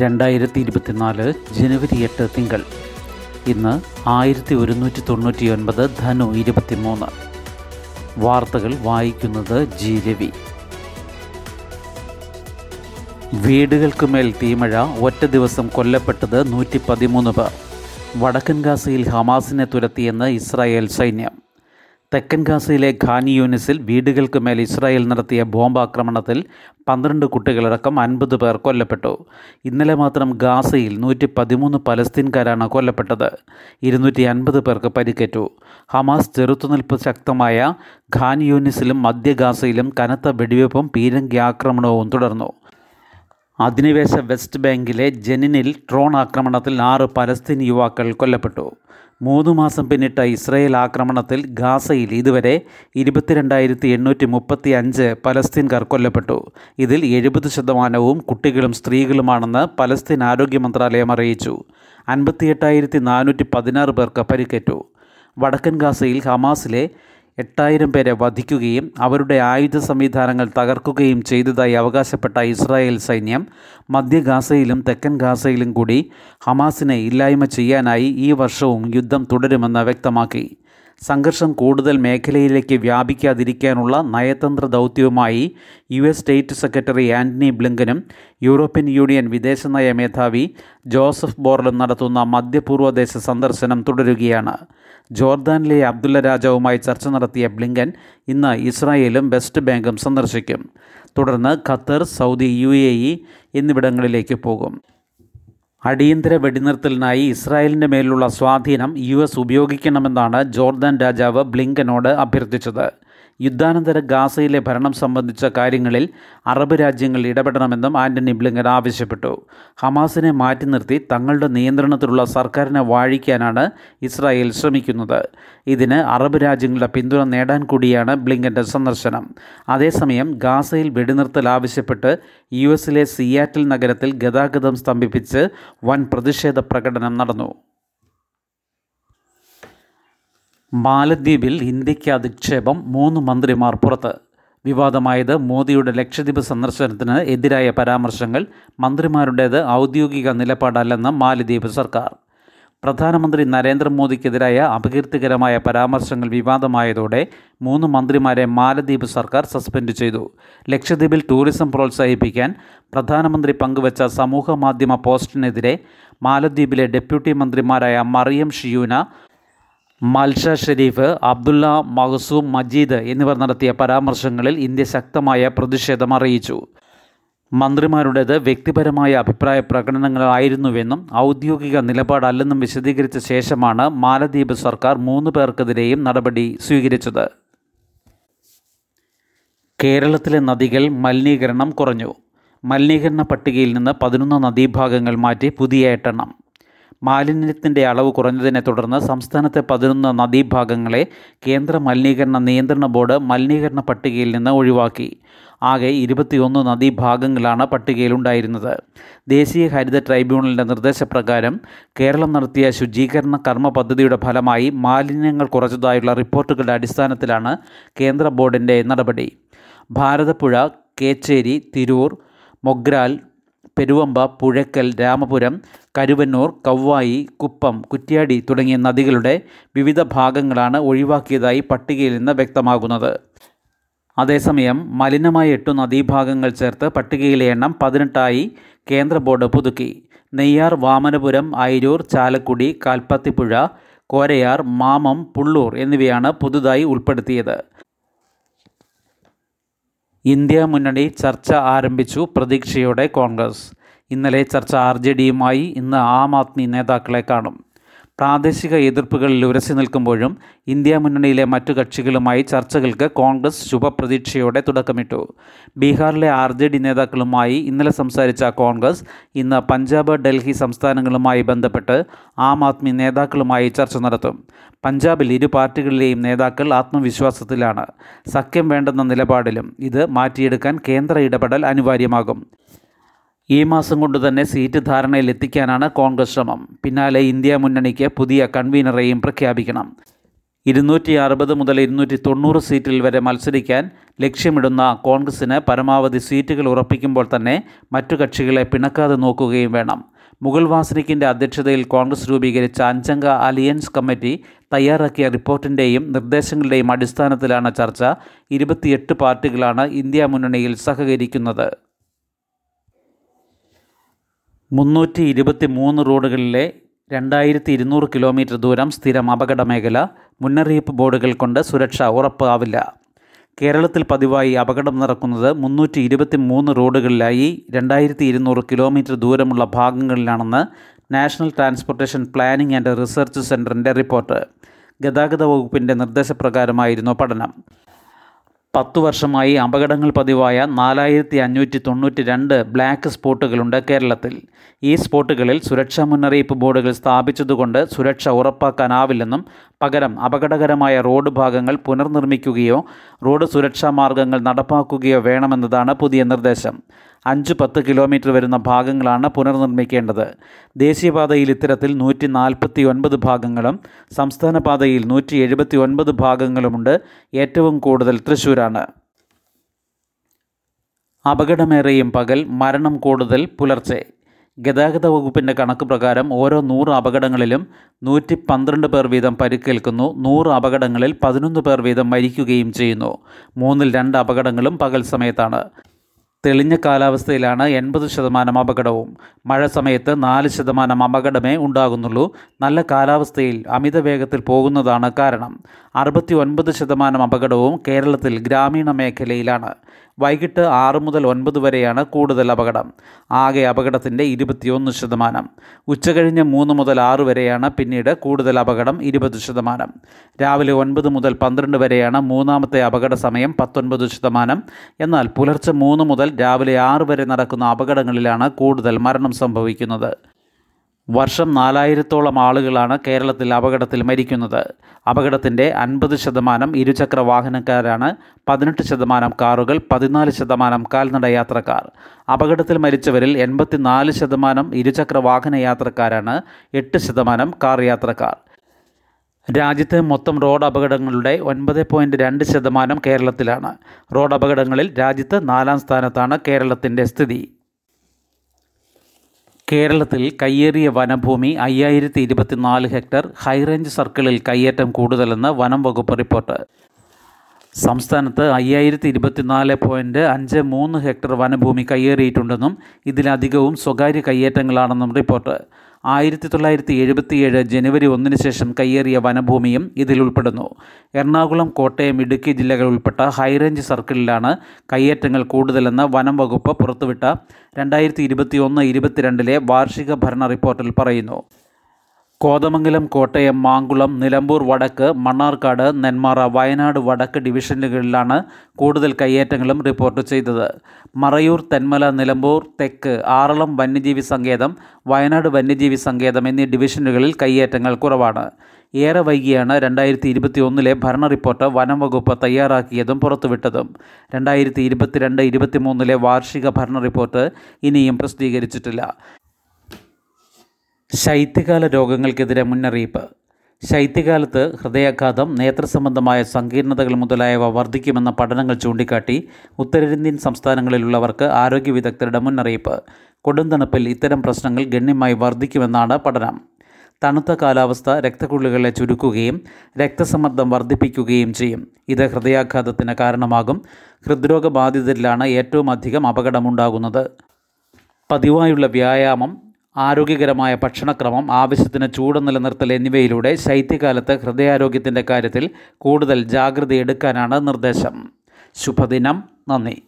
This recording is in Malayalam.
രണ്ടായിരത്തി ഇരുപത്തിനാല് ജനുവരി എട്ട് തിങ്കൾ. ഇന്ന് ആയിരത്തി ഒരുന്നൂറ്റി തൊണ്ണൂറ്റി ഒൻപത് ധനു ഇരുപത്തിമൂന്ന്. വാർത്തകൾ വായിക്കുന്നത് ജി രവി. വീടുകൾക്ക് മേൽ തീമഴ ഒറ്റ ദിവസം കൊല്ലപ്പെട്ടത് നൂറ്റി പതിമൂന്ന് പേർ. വടക്കൻ ഗാസയിൽ ഹമാസിനെ തുരത്തിയെന്ന് ഇസ്രായേൽ സൈന്യം. തെക്കൻ ഗാസയിലെ ഖാൻ യൂനിസിൽ വീടുകൾക്ക് മേൽ ഇസ്രായേൽ നടത്തിയ ബോംബാക്രമണത്തിൽ പന്ത്രണ്ട് കുട്ടികളടക്കം അൻപത് പേർ കൊല്ലപ്പെട്ടു. ഇന്നലെ മാത്രം ഗാസയിൽ നൂറ്റി പതിമൂന്ന് പലസ്തീൻകാരാണ് കൊല്ലപ്പെട്ടത്. ഇരുന്നൂറ്റി അൻപത് പേർക്ക് പരിക്കേറ്റു. ഹമാസ് ചെറുത്തുനിൽപ്പ് ശക്തമായ ഖാൻ യൂനിസിലും മധ്യ ഗാസയിലും കനത്ത വെടിവെപ്പും പീരങ്കി ആക്രമണവും തുടർന്നു. അധിനിവേശ വെസ്റ്റ് ബാങ്കിലെ ജെനിനിൽ ഡ്രോൺ ആക്രമണത്തിൽ ആറ് പലസ്തീൻ യുവാക്കൾ കൊല്ലപ്പെട്ടു. മൂന്ന് മാസം പിന്നിട്ട ഇസ്രയേൽ ആക്രമണത്തിൽ ഗാസയിൽ ഇതുവരെ ഇരുപത്തിരണ്ടായിരത്തി എണ്ണൂറ്റി മുപ്പത്തി അഞ്ച് പലസ്തീൻകാർ കൊല്ലപ്പെട്ടു. ഇതിൽ എഴുപത് ശതമാനവും കുട്ടികളും സ്ത്രീകളുമാണെന്ന് പലസ്തീൻ ആരോഗ്യ മന്ത്രാലയം അറിയിച്ചു. അൻപത്തിയെട്ടായിരത്തി നാനൂറ്റി പതിനാറ് പേർക്ക് പരിക്കേറ്റു. വടക്കൻ ഗാസയിൽ ഹമാസിലെ എട്ടായിരം പേരെ വധിക്കുകയും അവരുടെ ആയുധ സംവിധാനങ്ങൾ തകർക്കുകയും ചെയ്തതായി അവകാശപ്പെട്ട ഇസ്രായേൽ സൈന്യം മധ്യ ഗാസയിലും തെക്കൻ ഗാസയിലും കൂടി ഹമാസിനെ ഇല്ലായ്മ ചെയ്യാനായി ഈ വർഷവും യുദ്ധം തുടരുമെന്ന് വ്യക്തമാക്കി. സംഘർഷം കൂടുതൽ മേഖലയിലേക്ക് വ്യാപിക്കാതിരിക്കാനുള്ള നയതന്ത്ര ദൗത്യവുമായി U S state secretary Antony ബ്ലിങ്കനും European union വിദേശനയ മേധാവി ജോസഫ് ബോർലും നടത്തുന്ന മധ്യപൂർവദേശ സന്ദർശനം തുടരുകയാണ്. ജോർദാനിലെ അബ്ദുള്ള രാജാവുമായി ചർച്ച നടത്തിയ ബ്ലിങ്കൻ ഇന്ന് ഇസ്രായേലും വെസ്റ്റ് ബാങ്കും സന്ദർശിക്കും. തുടർന്ന് Qatar Saudi U A E എന്നിവിടങ്ങളിലേക്ക് പോകും. അടിയന്തര വെടിനിർത്തലിനായി ഇസ്രായേലിന്റെ മേലുള്ള സ്വാധീനം യു എസ് ഉപയോഗിക്കണമെന്നാണ് ജോർദാൻ രാജാവ് ബ്ലിങ്കനോട് അഭ്യർത്ഥിച്ചത്. യുദ്ധാനന്തര ഗാസയിലെ ഭരണം സംബന്ധിച്ച കാര്യങ്ങളിൽ അറബ് രാജ്യങ്ങൾ ഇടപെടണമെന്നും ആന്റണി ബ്ലിങ്കൻ ആവശ്യപ്പെട്ടു. ഹമാസിനെ മാറ്റി നിർത്തി തങ്ങളുടെ നിയന്ത്രണത്തിലുള്ള സർക്കാരിനെ വാഴിക്കാനാണ് ഇസ്രായേൽ ശ്രമിക്കുന്നത്. ഇതിന് അറബ് രാജ്യങ്ങളുടെ പിന്തുണ നേടാൻ കൂടിയാണ് ബ്ലിങ്കന്റെ സന്ദർശനം. അതേസമയം ഗാസയിൽ വെടിനിർത്തൽ ആവശ്യപ്പെട്ട് യു എസിലെ സിയാറ്റിൽ നഗരത്തിൽ ഗതാഗതം സ്തംഭിപ്പിച്ച് വൻ പ്രതിഷേധ പ്രകടനം നടന്നു. മാലദ്വീപിൽ ഇന്ത്യയ്ക്ക് അധിക്ഷേപം മൂന്ന് മന്ത്രിമാർ പുറത്ത്. വിവാദമായത് മോദിയുടെ ലക്ഷദ്വീപ് സന്ദർശനത്തിന് എതിരായ പരാമർശങ്ങൾ മന്ത്രിമാരുടേത് ഔദ്യോഗിക നിലപാടല്ലെന്ന് മാലദ്വീപ് സർക്കാർ. പ്രധാനമന്ത്രി നരേന്ദ്രമോദിക്കെതിരായ അപകീർത്തികരമായ പരാമർശങ്ങൾ വിവാദമായതോടെ മൂന്ന് മന്ത്രിമാരെ മാലദ്വീപ് സർക്കാർ സസ്പെൻഡ് ചെയ്തു. ലക്ഷദ്വീപിൽ ടൂറിസം പ്രോത്സാഹിപ്പിക്കാൻ പ്രധാനമന്ത്രി പങ്കുവച്ച സമൂഹമാധ്യമ പോസ്റ്റിനെതിരെ മാലദ്വീപിലെ ഡെപ്യൂട്ടി മന്ത്രിമാരായ മറിയം ഷിയൂന മൽഷ ഷെരീഫ് അബ്ദുള്ള മഹസൂം മജീദ് എന്നിവർ നടത്തിയ പരാമർശങ്ങളിൽ ഇന്ത്യ ശക്തമായ പ്രതിഷേധം അറിയിച്ചു. മന്ത്രിമാരുടേത് വ്യക്തിപരമായ അഭിപ്രായ പ്രകടനങ്ങളായിരുന്നുവെന്നും ഔദ്യോഗിക നിലപാടല്ലെന്നും വിശദീകരിച്ച ശേഷമാണ് മാലദ്വീപ് സർക്കാർ മൂന്ന് പേർക്കെതിരെയും നടപടി സ്വീകരിച്ചത്. കേരളത്തിലെ നദികൾ മലിനീകരണം കുറഞ്ഞു. മലിനീകരണ പട്ടികയിൽ നിന്ന് പതിനൊന്ന് നദീഭാഗങ്ങൾ മാറ്റി പുതിയ എട്ടെണ്ണം മാലിന്യത്തിന്റെ അളവ് കുറഞ്ഞതിനെ തുടർന്ന് സംസ്ഥാനത്തെ പതിനൊന്ന് നദീഭാഗങ്ങളെ കേന്ദ്ര മലിനീകരണ നിയന്ത്രണ ബോർഡ് മലിനീകരണ പട്ടികയിൽ നിന്ന് ഒഴിവാക്കി. ആകെ ഇരുപത്തിയൊന്ന് നദീഭാഗങ്ങളാണ് പട്ടികയിലുണ്ടായിരുന്നത്. ദേശീയ ഹരിത ട്രൈബ്യൂണലിന്റെ നിർദ്ദേശപ്രകാരം കേരളം നടത്തിയ ശുചീകരണ കർമ്മ പദ്ധതിയുടെ ഫലമായി മാലിന്യങ്ങൾ കുറച്ചതായുള്ള റിപ്പോർട്ടുകളുടെ അടിസ്ഥാനത്തിലാണ് കേന്ദ്ര ബോർഡിന്റെ നടപടി. ഭാരതപ്പുഴ കേച്ചേരി തിരൂർ മൊഗ്രാൽ പെരുവമ്പ പുഴക്കൽ രാമപുരം കരുവന്നൂർ കവ്വായി കുപ്പം കുറ്റ്യാടി തുടങ്ങിയ നദികളുടെ വിവിധ ഭാഗങ്ങളാണ് ഒഴിവാക്കിയതായി പട്ടികയിൽ നിന്ന് വ്യക്തമാകുന്നത്. അതേസമയം മലിനമായ എട്ടു നദീഭാഗങ്ങൾ ചേർത്ത് പട്ടികയിലെ എണ്ണം പതിനെട്ടായി കേന്ദ്ര ബോർഡ് പുതുക്കി. നെയ്യാർ വാമനപുരം അയിരൂർ ചാലക്കുടി കാൽപ്പത്തിപ്പുഴ കോരയാർ മാമം പുള്ളൂർ എന്നിവയാണ് പുതുതായി ഉൾപ്പെടുത്തിയത്. ഇന്ത്യ മുന്നണി ചർച്ച ആരംഭിച്ചു പ്രതീക്ഷയോടെ കോൺഗ്രസ്. ഇന്നലെ ചർച്ച ആർ ജെ ഡിയുമായി ഇന്ന് ആം ആദ്മി നേതാക്കളെ കാണും. പ്രാദേശിക എതിർപ്പുകളിൽ ഉരസി നിൽക്കുമ്പോഴും ഇന്ത്യ മുന്നണിയിലെ മറ്റു കക്ഷികളുമായി ചർച്ചകൾക്ക് കോൺഗ്രസ് ശുഭപ്രതീക്ഷയോടെ തുടക്കമിട്ടു. ബീഹാറിലെ ആർ ജെ ഡി നേതാക്കളുമായി ഇന്നലെ സംസാരിച്ച കോൺഗ്രസ് ഇന്ന് പഞ്ചാബ് ഡൽഹി സംസ്ഥാനങ്ങളുമായി ബന്ധപ്പെട്ട് ആം ആദ്മി നേതാക്കളുമായി ചർച്ച നടത്തും. പഞ്ചാബിൽ ഇരു പാർട്ടികളിലെയും നേതാക്കൾ ആത്മവിശ്വാസത്തിലാണ്. സഖ്യം വേണ്ടെന്ന നിലപാടിലും ഇത് മാറ്റിയെടുക്കാൻ കേന്ദ്ര ഇടപെടൽ അനിവാര്യമാകും. ഈ മാസം കൊണ്ട് തന്നെ സീറ്റ് ധാരണയിൽ എത്തിക്കാനാണ് കോൺഗ്രസ് ശ്രമം. പിന്നാലെ ഇന്ത്യ മുന്നണിക്ക് പുതിയ കൺവീനറെയും പ്രഖ്യാപിക്കണം. ഇരുന്നൂറ്റി അറുപത് മുതൽ ഇരുന്നൂറ്റി തൊണ്ണൂറ് സീറ്റിൽ വരെ മത്സരിക്കാൻ ലക്ഷ്യമിടുന്ന കോൺഗ്രസിന് പരമാവധി സീറ്റുകൾ ഉറപ്പിക്കുമ്പോൾ തന്നെ മറ്റു കക്ഷികളെ പിണക്കാതെ നോക്കുകയും വേണം. മുഗൾ വാസനിക്കിന്റെ അധ്യക്ഷതയിൽ കോൺഗ്രസ് രൂപീകരിച്ച അഞ്ചംഗ അലിയൻസ് കമ്മിറ്റി തയ്യാറാക്കിയ റിപ്പോർട്ടിന്റെയും നിർദ്ദേശങ്ങളുടെയും അടിസ്ഥാനത്തിലാണ് ചർച്ച. ഇരുപത്തിയെട്ട് പാർട്ടികളാണ് ഇന്ത്യ മുന്നണിയിൽ സഹകരിക്കുന്നത്. മുന്നൂറ്റി ഇരുപത്തി മൂന്ന് റോഡുകളിലെ രണ്ടായിരത്തി ഇരുന്നൂറ് കിലോമീറ്റർ ദൂരം സ്ഥിരം അപകട മേഖല മുന്നറിയിപ്പ് ബോർഡുകൾ കൊണ്ട് സുരക്ഷ ഉറപ്പാവില്ല. കേരളത്തിൽ പതിവായി അപകടം നടക്കുന്നത് മുന്നൂറ്റി ഇരുപത്തി മൂന്ന് റോഡുകളിലായി രണ്ടായിരത്തി ഇരുന്നൂറ് കിലോമീറ്റർ ദൂരമുള്ള ഭാഗങ്ങളിലാണെന്ന് national transportation planning and research സെന്ററിന്റെ റിപ്പോർട്ട്. ഗതാഗത വകുപ്പിന്റെ നിർദ്ദേശപ്രകാരമായിരുന്നു പഠനം. പത്തു വർഷമായി അപകടങ്ങൾ പതിവായ നാലായിരത്തി അഞ്ഞൂറ്റി തൊണ്ണൂറ്റി രണ്ട് ബ്ലാക്ക് സ്പോട്ടുകളുണ്ട് കേരളത്തിൽ. ഈ സ്പോട്ടുകളിൽ സുരക്ഷാ മുന്നറിയിപ്പ് ബോർഡുകൾ സ്ഥാപിച്ചതുകൊണ്ട് സുരക്ഷ ഉറപ്പാക്കാനാവില്ലെന്നും പകരം അപകടകരമായ റോഡ് ഭാഗങ്ങൾ പുനർനിർമ്മിക്കുകയോ റോഡ് സുരക്ഷാ മാർഗങ്ങൾ നടപ്പാക്കുകയോ വേണമെന്നതാണ് പുതിയ നിർദ്ദേശം. അഞ്ച് പത്ത് കിലോമീറ്റർ വരുന്ന ഭാഗങ്ങളാണ് പുനർനിർമ്മിക്കേണ്ടത്. ദേശീയപാതയിൽ ഇത്തരത്തിൽ നൂറ്റി നാൽപ്പത്തി ഒൻപത് ഭാഗങ്ങളും സംസ്ഥാന പാതയിൽ നൂറ്റി എഴുപത്തി ഒൻപത് ഭാഗങ്ങളുമുണ്ട്. ഏറ്റവും കൂടുതൽ തൃശ്ശൂരാണ് അപകടമേറെയും പകൽ മരണം കൂടുതൽ പുലർച്ചെ. ഗതാഗത വകുപ്പിന്റെ കണക്ക് പ്രകാരം ഓരോ നൂറ് അപകടങ്ങളിലും നൂറ്റി പന്ത്രണ്ട് പേർ വീതം പരിക്കേൽക്കുന്നു. നൂറ് അപകടങ്ങളിൽ പതിനൊന്ന് പേർ വീതം മരിക്കുകയും ചെയ്യുന്നു. മൂന്നിൽ രണ്ട് അപകടങ്ങളും പകൽ സമയത്താണ്. തെളിഞ്ഞ കാലാവസ്ഥയിലാണ് എൺപത് ശതമാനം അപകടവും. മഴ സമയത്ത് നാല് ശതമാനം അപകടമേ ഉണ്ടാകുന്നുള്ളൂ. നല്ല കാലാവസ്ഥയിൽ അമിത വേഗത്തിൽ പോകുന്നതാണ് കാരണം. അറുപത്തി ഒൻപത് ശതമാനം അപകടവും കേരളത്തിൽ ഗ്രാമീണ മേഖലയിലാണ്. വൈകിട്ട് ആറ് മുതൽ ഒൻപത് വരെയാണ് കൂടുതൽ അപകടം. ആകെ അപകടത്തിന്റെ ഇരുപത്തിയൊന്ന് ശതമാനം. ഉച്ചകഴിഞ്ഞ് മൂന്ന് മുതൽ ആറ് വരെയാണ് പിന്നീട് കൂടുതൽ അപകടം ഇരുപത് ശതമാനം. രാവിലെ ഒൻപത് മുതൽ പന്ത്രണ്ട് വരെയാണ് മൂന്നാമത്തെ അപകട സമയം പത്തൊൻപത് ശതമാനം. എന്നാൽ പുലർച്ചെ മൂന്ന് മുതൽ രാവിലെ ആറ് വരെ നടക്കുന്ന അപകടങ്ങളിലാണ് കൂടുതൽ മരണം സംഭവിക്കുന്നത്. വർഷം നാലായിരത്തോളം ആളുകളാണ് കേരളത്തിൽ അപകടത്തിൽ മരിക്കുന്നത്. അപകടത്തിന്റെ അൻപത് ശതമാനം ഇരുചക്ര വാഹനക്കാരാണ് പതിനെട്ട് ശതമാനം കാറുകൾ പതിനാല് ശതമാനം കാൽനട യാത്രക്കാർ. അപകടത്തിൽ മരിച്ചവരിൽ എൺപത്തിനാല് ശതമാനം ഇരുചക്ര വാഹന യാത്രക്കാരാണ് എട്ട് ശതമാനം കാർ യാത്രക്കാർ. രാജ്യത്തെ മൊത്തം റോഡ് അപകടങ്ങളുടെ ഒൻപത് പോയിന്റ് രണ്ട് ശതമാനം കേരളത്തിലാണ്. റോഡ് അപകടങ്ങളിൽ രാജ്യത്ത് നാലാം സ്ഥാനത്താണ് കേരളത്തിന്റെ സ്ഥിതി. കേരളത്തിൽ കയ്യേറിയ വനഭൂമി അയ്യായിരത്തി ഇരുപത്തിനാല് ഹെക്ടർ ഹൈറേഞ്ച് സർക്കിളിൽ കയ്യേറ്റം കൂടുതലെന്ന് വനം വകുപ്പ് റിപ്പോർട്ട്. സംസ്ഥാനത്ത് അയ്യായിരത്തി ഇരുപത്തിനാല് പോയിന്റ് അഞ്ച് മൂന്ന് ഹെക്ടർ വനഭൂമി കയ്യേറിയിട്ടുണ്ടെന്നും ഇതിലധികവും സ്വകാര്യ കയ്യേറ്റങ്ങളാണെന്നും റിപ്പോർട്ട്. ആയിരത്തി തൊള്ളായിരത്തി എഴുപത്തിയേഴ് ജനുവരി ഒന്നിന് ശേഷം കയ്യേറിയ വനഭൂമിയും ഇതിൽ ഉൾപ്പെടുന്നു. എറണാകുളം കോട്ടയം ഇടുക്കി ജില്ലകൾ ഉൾപ്പെട്ട ഹൈറേഞ്ച് സർക്കിളിലാണ് കയ്യേറ്റങ്ങൾ കൂടുതലെന്ന് വനം വകുപ്പ് പുറത്തുവിട്ട രണ്ടായിരത്തി ഇരുപത്തി ഒന്ന് ഇരുപത്തിരണ്ടിലെ വാർഷിക ഭരണ റിപ്പോർട്ടിൽ പറയുന്നു. കോതമംഗലം കോട്ടയം മാങ്കുളം നിലമ്പൂർ വടക്ക് മണ്ണാർക്കാട് നെന്മാറ വയനാട് വടക്ക് ഡിവിഷനുകളിലാണ് കൂടുതൽ കയ്യേറ്റങ്ങളും റിപ്പോർട്ട് ചെയ്തത്. മറയൂർ തെന്മല നിലമ്പൂർ തെക്ക് ആറളം വന്യജീവി സങ്കേതം വയനാട് വന്യജീവി സങ്കേതം എന്നീ ഡിവിഷനുകളിൽ കയ്യേറ്റങ്ങൾ കുറവാണ്. ഏറെ വൈകിയാണ് രണ്ടായിരത്തി ഇരുപത്തി ഒന്നിലെ ഭരണ റിപ്പോർട്ട് വനം വകുപ്പ് തയ്യാറാക്കിയതും പുറത്തുവിട്ടതും. രണ്ടായിരത്തി ഇരുപത്തിരണ്ട് ഇരുപത്തിമൂന്നിലെ വാർഷിക ഭരണ റിപ്പോർട്ട് ഇനിയും പ്രസിദ്ധീകരിച്ചിട്ടില്ല. ശൈത്യകാല രോഗങ്ങൾക്കെതിരെ മുന്നറിയിപ്പ്. ശൈത്യകാലത്ത് ഹൃദയാഘാതം നേത്രസംബന്ധമായ സങ്കീർണതകൾ മുതലായവ വർദ്ധിക്കുമെന്ന പഠനങ്ങൾ ചൂണ്ടിക്കാട്ടി ഉത്തരേന്ത്യൻ സംസ്ഥാനങ്ങളിലുള്ളവർക്ക് ആരോഗ്യ വിദഗ്ധരുടെ മുന്നറിയിപ്പ്. കൊടുംതണുപ്പിൽ ഇത്തരം പ്രശ്നങ്ങൾ ഗണ്യമായി വർദ്ധിക്കുമെന്നാണ് പഠനം. തണുത്ത കാലാവസ്ഥ രക്തക്കുള്ളികളെ ചുരുക്കുകയും രക്തസമ്മർദ്ദം വർദ്ധിപ്പിക്കുകയും ചെയ്യും. ഇത് ഹൃദയാഘാതത്തിന് കാരണമാകും. ഹൃദ്രോഗബാധിതരിലാണ് ഏറ്റവും അധികം അപകടമുണ്ടാകുന്നത്. പതിവായുള്ള വ്യായാമം ആരോഗ്യകരമായ ഭക്ഷണക്രമം ആവശ്യത്തിന് ചൂട് നിലനിർത്തൽ എന്നിവയിലൂടെ ശൈത്യകാലത്ത് ഹൃദയാരോഗ്യത്തിന്റെ കാര്യത്തിൽ കൂടുതൽ ജാഗ്രത എടുക്കാനാണ് നിർദ്ദേശം. ശുഭദിനം. നന്ദി.